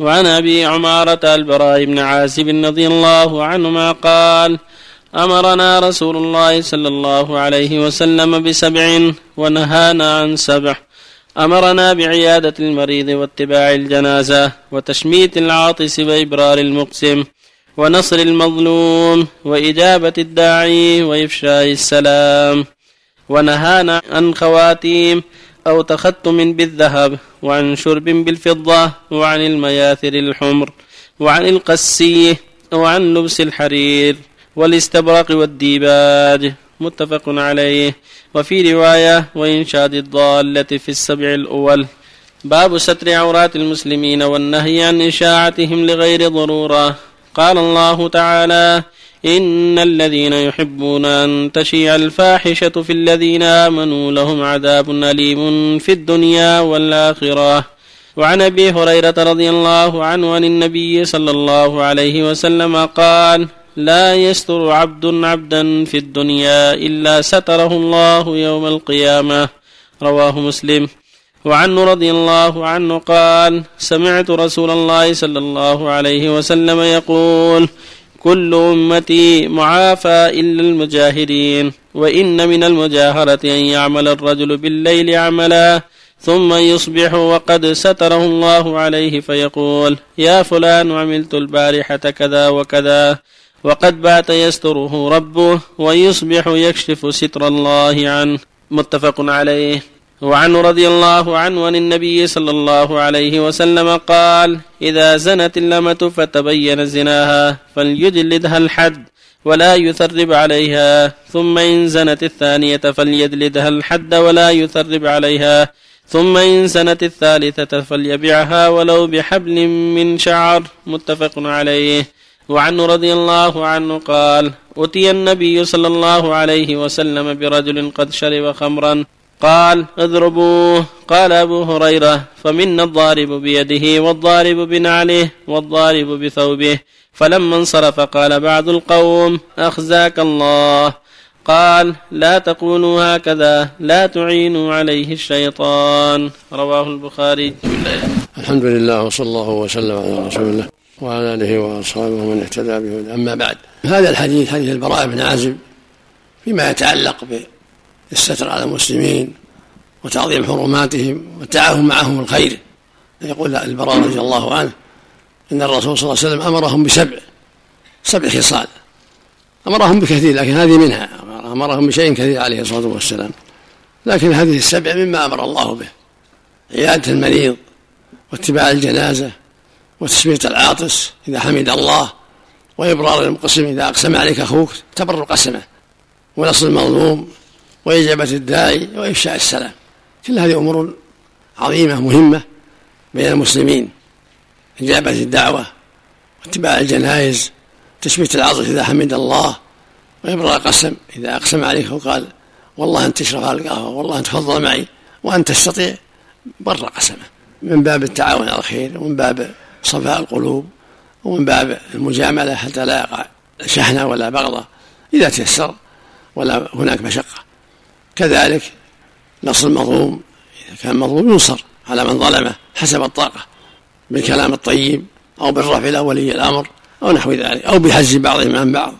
وعن أبي عمارة البراء بن عازب رضي الله عنهما قال أمرنا رسول الله صلى الله عليه وسلم بسبع ونهانا عن سبع. أمرنا بعيادة المريض واتباع الجنازة وتشميت العاطس وإبرار المقسم ونصر المظلوم وإجابة الداعي وإفشاء السلام. ونهانا عن خواتيم أو تختم بالذهب وعن شرب بالفضة وعن المياثر الحمر وعن القسي وعن لبس الحرير والاستبرق والديباج متفق عليه. وفي رواية وإنشاد الضالة في السبع الأول. باب ستر عورات المسلمين والنهي عن إشاعتهم لغير ضرورة. قال الله تعالى إن الذين يحبون أن تشيع الفاحشة في الذين آمنوا لهم عذاب أليم في الدنيا والآخرة. وعن أبي هريرة رضي الله عنه عن النبي صلى الله عليه وسلم قال لا يستر عبد عبدا في الدنيا إلا ستره الله يوم القيامة. رواه مسلم. وعنه رضي الله عنه قال سمعت رسول الله صلى الله عليه وسلم يقول كل أمتي معافى إلا المجاهرين وإن من المجاهرة أن يعمل الرجل بالليل عملا ثم يصبح وقد ستره الله عليه فيقول يا فلان عملت البارحة كذا وكذا وقد بات يستره ربه ويصبح يكشف ستر الله عنه. متفق عليه. وعنه رضي الله عنه عن النبي صلى الله عليه وسلم قال إذا زنت اللمة فتبين زناها فليجلدها الحد ولا يثرب عليها ثم إن زنت الثانية فليجلدها الحد ولا يثرب عليها ثم إن زنت الثالثة فليبعها ولو بحبل من شعر. متفق عليه. وعنه رضي الله عنه قال أتي النبي صلى الله عليه وسلم برجل قد شرب خمرا قال اضربوه. قال أبو هريرة فمنا الضارب بيده والضارب بنعله والضارب بثوبه. فلما انصرف قال بعض القوم أخزاك الله. قال لا تقولوا هكذا لا تعينوا عليه الشيطان. رواه البخاري. الحمد لله وصلى الله وسلم على رسول الله وعلى آله وأصحابه ومن اهتدى به. أما بعد هذا الحديث حديث البراء بن عازب فيما يتعلق الستر على المسلمين وتعظيم حرماتهم والتعاون معهم الخير. يقول البراء رضي الله عنه إن الرسول صلى الله عليه وسلم أمرهم بسبع سبع خصال. أمرهم بكثير لكن هذه منها. أمرهم بشيء كثير عليه الصلاة والسلام. لكن هذه السبع مما أمر الله به. عيادة المريض واتباع الجنازة وتسميه العاطس إذا حمد الله وإبرار المقسم إذا أقسم عليك أخوك تبر قسمه ونصر المظلوم وإجابة الداعي وإفشاء السلام. كل هذه أمور عظيمة مهمة بين المسلمين. إجابة الدعوة واتباع الجنائز تشميت العطش إذا حمد الله وإبراء القسم إذا أقسم عليك وقال والله أنت تشرب على القهوة والله أنت تفضل معي وأنت تستطيع بر قسمه. من باب التعاون على الخير ومن باب صفاء القلوب ومن باب المجاملة حتى لا يقع شحنة ولا بغضة إذا تيسر ولا هناك مشقة. كذلك نصر المظلوم إذا كان مظلوم ينصر على من ظلمه حسب الطاقة بالكلام الطيب أو بالرفع إلى ولي الأمر أو نحو ذلك أو بحز بعضهم عن بعض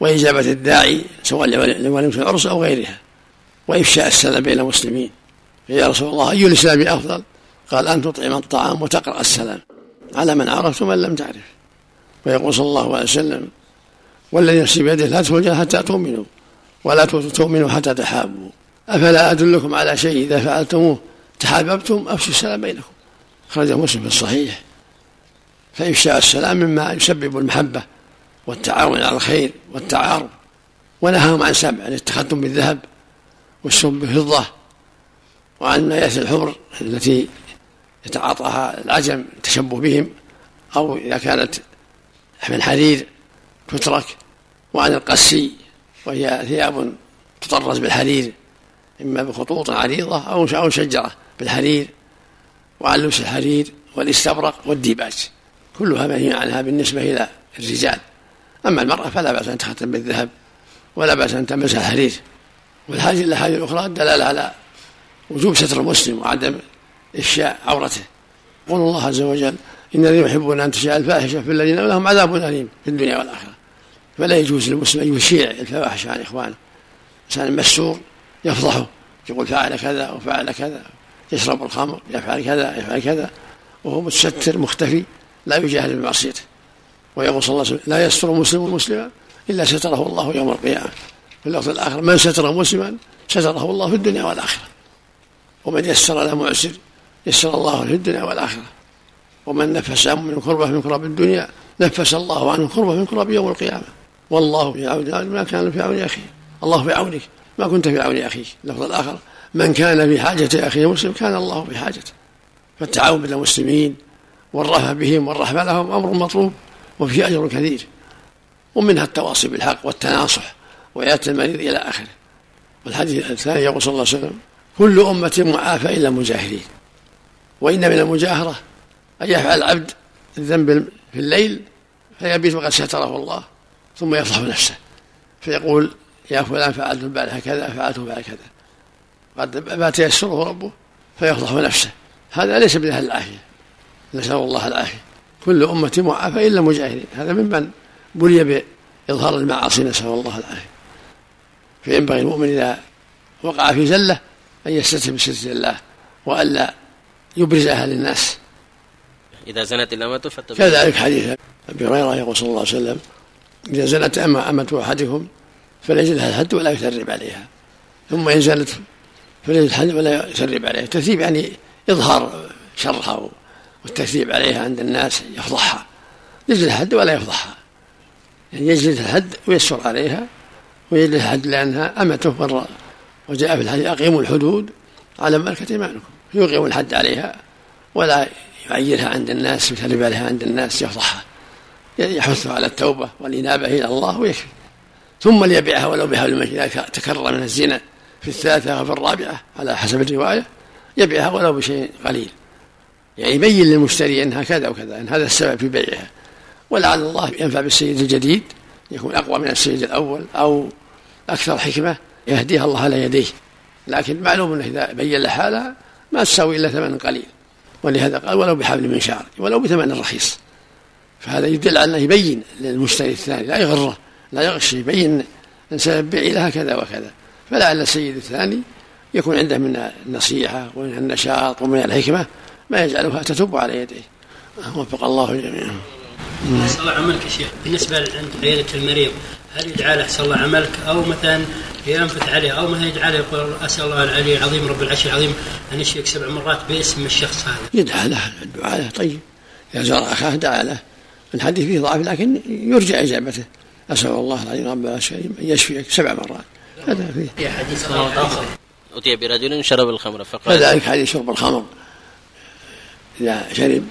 وإجابة الداعي سواء لولي العرس أو غيرها وإفشاء السلام بين المسلمين. يا رسول الله أي الإسلام أفضل؟ قال أن تطعم الطعام وتقرأ السلام على من عرفت ومن لم تعرف. ويقول صلى الله عليه وسلم والذي نفسي بيده لا تدخل حتى تؤمنوا. ولا تؤمنوا حتى تحابوا. أفلا أدلكم على شيء إذا فعلتموه تحاببتم؟ أفشوا السلام بينكم. أخرجه مسلم في الصحيح. فإفشاء السلام مما يسبب المحبة والتعاون على الخير والتعارف ونهاهم عن سبع عن التختم بالذهب والشرب بالفضة وعن المياس الحمر التي يتعاطاها العجم التشبه بهم أو إذا كانت من حرير تترك وعن القسي وهي ثياب تطرز بالحرير إما بخطوط عريضة أو أو شجرة بالحرير وعن لبس الحرير والاستبرق والديباج. كلها منهي عنها بالنسبة إلى الرجال. أما المرأة فلا بأس أن تختم بالذهب ولا بأس أن تلبس الحرير. والحاجة الأحاديث الأخرى الدلالة على وجوب ستر المسلم وعدم إفشاء عورته. يقول الله عز وجل إن الذين يحبون أن تشاء الفاحشة في الذين لهم عذاب أليم في الدنيا والآخرة. فلا يجوز للمسلم أن يشيع الفواحش عن إخوانه. إنسان مسور يفضحه يقول فعل كذا وفعل كذا يشرب الخمر يفعل كذا يفعل كذا وهو متستر مختفي لا يجاهد بمعصيته ويقول صلى الله عليه وسلم لا يستر مسلم مسلما إلا ستره الله يوم القيامة. في اللفظ الآخر من ستر مسلما ستره الله في الدنيا والآخرة. ومن يسر له معسر يسر الله في الدنيا والآخرة. ومن نفس عنه من كربة من كرب الدنيا نفس الله عنه كربة من كرب يوم القيامة. والله في عون ما كان في عون أخيه. الله في عونك. ما كنت في عون أخيك. اللفظ الآخر. من كان في حاجة أخيه مسلم كان الله في حاجته. فالتعاون بين المسلمين والرفع بهم والرحمة لهم أمر مطلوب وفيه أجر كثير ومنها التواصي بالحق والتناصح وإياة المريض إلى آخره. والحديث الثاني يقول صلى الله عليه وسلم كل أمة معافى إلا المجاهرين وإن من المجاهرة أن يفعل العبد الذنب في الليل فيبيت وقد ستره الله. ثم يفضح نفسه. فيقول يا فلان فعلت البارحة كذا فعلت بعد كذا قد بات يسره ربه فيفضح نفسه. هذا ليس من أهل العافية. نسأل الله العافية. كل أمة معافى إلا المجاهرين هذا ممن بلي بإظهار المعاصي. نسأل الله العافية. فينبغي المؤمن إذا وقع في زلة أن يستتر بستر الله وألا يبرزها للناس إذا زنت الأمة كذلك حديث أبي هريرة يقول صلى الله عليه وسلم إذا زنت أمة أحدكم فليجلها الحد ولا يثرب عليها. ثم إن زنت فليجلها الحد ولا يثرب عليها. التثريب يعني إظهار شرها والتكذيب عليها عند الناس يفضحها. يجلد الحد ولا يفضحها. يعني يجلد الحد ويسر عليها ويجلد الحد لأنها أمته مرة وجاء في الحديث أقيموا الحدود على ملكة إيمانكم. يقيم الحد عليها ولا يعيرها عند الناس يخرب عليها عند الناس يفضحها. يحثها على التوبة والإنابة إلى الله ويكفي ثم ليبيعها ولو بحول المجد إذا تكرر من الزنا في الثالثة وفي الرابعة على حسب الرواية يبيعها ولو بشيء قليل. يعني يبين للمشتري أنها كذا وكذا أن هذا السبب في بيعها. ولعل الله ينفع بالسيد الجديد يكون أقوى من السيد الأول أو أكثر حكمة يهديها الله على يديه. لكن معلوم أنه إذا بين له حالها ما تساوي إلا ثمن قليل. ولهذا قال ولو بحبل من شعر ولو بثمن رخيص. فهذا يدل على أنه يبين للمشتري الثاني لا يغره لا يغش يبين أن سبب بيعي لها كذا وكذا. فلعل السيد الثاني يكون عنده من النصيحة ومن النشاط ومن الحكمة ما يجعلها تتب على يديه. وفق الله الجميع أحسن الله عملك يا شيخ. بالنسبة عند عيادة المريض هل يدعى له أحسن الله عملك؟ أو مثلا ينفث عليه أو مثلا يدعى له يقول أسأل الله العلي العظيم رب العرش العظيم أن يشفيك سبع مرات باسم الشخص هذا. يدعى له الدعاء له طيب. إذا زار أخاه دعا له. الحديث فيه ضعف لكن يرجى إجابته. أسأل الله العظيم رب العرش العظيم أن يشفيك سبع مرات. هذا فيه. في حديث آخر. أتي برجل شرب الخمر فقال كذلك حديث شرب الخمر. إذا شرب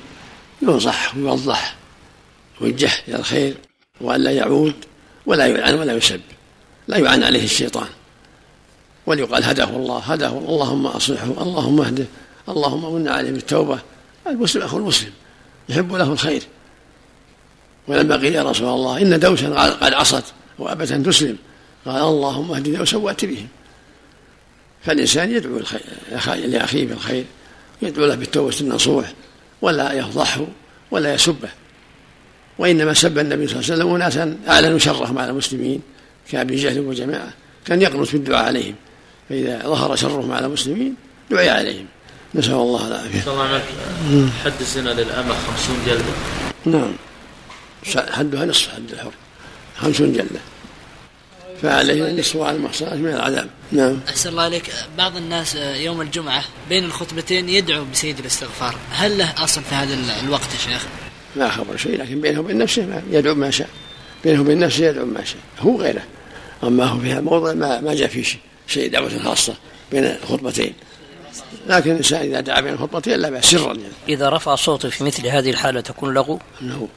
ينصح ويوضح يوجه إلى الخير وألا يعود ولا يلعن ولا يسب. لا يعان عليه الشيطان. وليقال هداه الله هداه اللهم أصلحه اللهم اهده اللهم من عليه بالتوبة. المسلم أخو المسلم يحب له الخير. ولما قيل يا رسول الله إن دوسا قد عصت وأبت أن تسلم. قال اللهم اهد دوسا وأت بهم. فالإنسان يدعو لأخيه بالخير يدعو له بالتوبة النصوح ولا يفضحه ولا يسبه وإنما سب النبي صلى الله عليه وسلم أناسا أعلنوا شرهم على المسلمين كأبي جهل وجماعة كان يقنط بالدعاء عليهم. فإذا ظهر شرهم على المسلمين دعي عليهم. نسأل الله العافية. الله حد الزنا للأمة خمسون جلدة. نعم. حدها نصف حد الحر خمسون جلدة. فعليه النصف على المحصنات من العذاب. نعم. أحسن الله عليك. بعض الناس يوم الجمعة بين الخطبتين يدعو بسيد الاستغفار. هل له أصل في هذا الوقت يا شيخ؟ ما خبر شيء لكن بينه وبين نفسه يدعو ما شاء. بينه وبين نفسه يدعو ما شاء. هو غيره. أما هو في هذا الموضع ما, ما جاء فيه شيء. شيء دعوة خاصة بين الخطبتين. لكن الإنسان إذا دعا بين الخطبتين لا بأس سرا يعني. إذا رفع صوته في مثل هذه الحالة تكون لغو أنه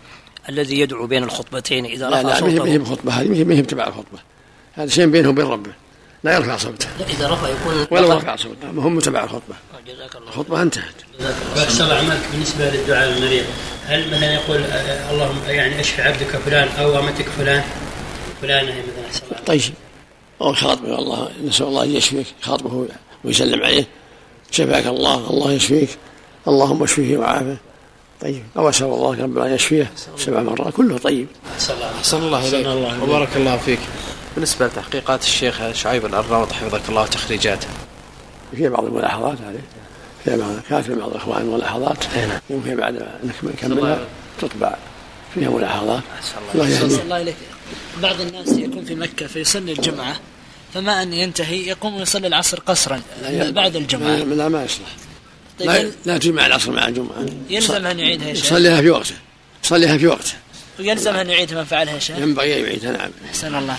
الذي يدعو بين الخطبتين إذا رفع لا صوته؟ لا ما هي بخطبة هذه ما هي تبع الخطبة. هذا شيء بينه وبين ربه. لا يرفع صوته. إذا رفع يكون ولو رفع صوته. هم متبع الخطبة. جزاك الله الخطبة انتهت. أحسن عملك بالنسبة للدعاء للمريض هل مثلا يقول آه، اللهم يعني اشفي عبدك فلان أو أمتك فلان؟ فلانة هي مثلا أحسن طيب. أو خاطبه الله نسأل الله أن يشفيك. خاطبه ويسلم عليه. شفاك الله الله يشفيك. اللهم اشفيه وعافه. طيب. أو أسأل الله رب أن يشفيه. سبع مرات. كله طيب. أحسن الله إليك. وبارك الله فيك. بالنسبة لتحقيقات الشيخ شعيب الأرناوط حفظك الله وتخريجاته. في بعض الملاحظات عليه في بعض كاتب بعض الإخوان ملاحظات يمكن بعد أنك نكملها. تطبع فيها ملاحظات. الله يهديه الله بعض الناس يكون في مكة فيصلي الجمعة فما أن ينتهي يقوم ويصلي العصر قصرا بعد الجمعة. لا, لا ما يصلح. طيب لا, لا تجمع العصر مع الجمعة. يلزم أن يعيدها يا شيخ. يصليها في وقته يصليها في وقته. ويلزم أن يعيد من فعلها يا شيخ. ينبغي أن يعيدها نعم. أحسن الله.